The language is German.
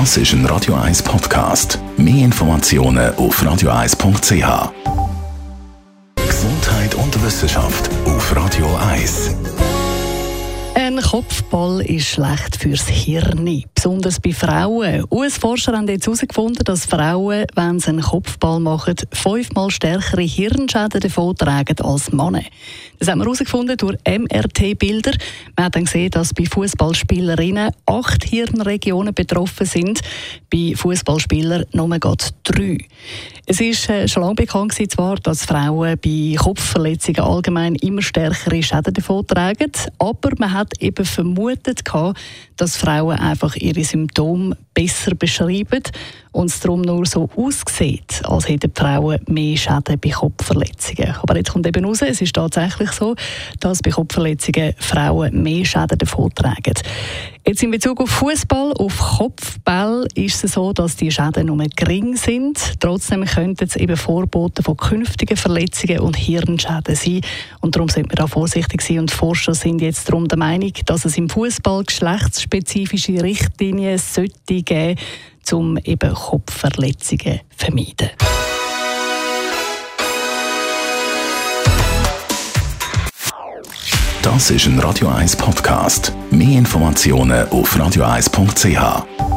Das ist ein Radio 1 Podcast. Mehr Informationen auf radio1.ch. Gesundheit und Wissenschaft auf Radio 1. Ein Kopfball ist schlecht fürs Hirn, besonders bei Frauen. US-Forscher haben jetzt herausgefunden, dass Frauen, wenn sie einen Kopfball machen, fünfmal stärkere Hirnschäden davontragen als Männer. Das haben wir herausgefunden durch MRT-Bilder. Man hat dann gesehen, dass bei Fußballspielerinnen acht Hirnregionen betroffen sind, bei Fußballspielern nur drei. Es ist äh, schon lange bekannt zwar, dass Frauen bei Kopfverletzungen allgemein immer stärkere Schäden davontragen, aber man hat eben vermutet, dass Frauen einfach ihre Symptome besser beschreiben und es darum nur so aussieht, als hätten die Frauen mehr Schäden bei Kopfverletzungen. Aber jetzt kommt eben raus, es ist tatsächlich so, dass bei Kopfverletzungen Frauen mehr Schäden davontragen. Jetzt in Bezug auf Fußball, auf Kopfball ist es so, dass die Schäden nur gering sind. Trotzdem könnten es eben Vorboten von künftigen Verletzungen und Hirnschäden sein. Und darum sollte man da vorsichtig sein. Und Forscher sind jetzt darum der Meinung, dass es im Fußball geschlechtsspezifische Richtlinien sollte geben, um eben Kopfverletzungen zu vermeiden. Das ist ein Radio 1 Podcast. Mehr Informationen auf radio1.ch.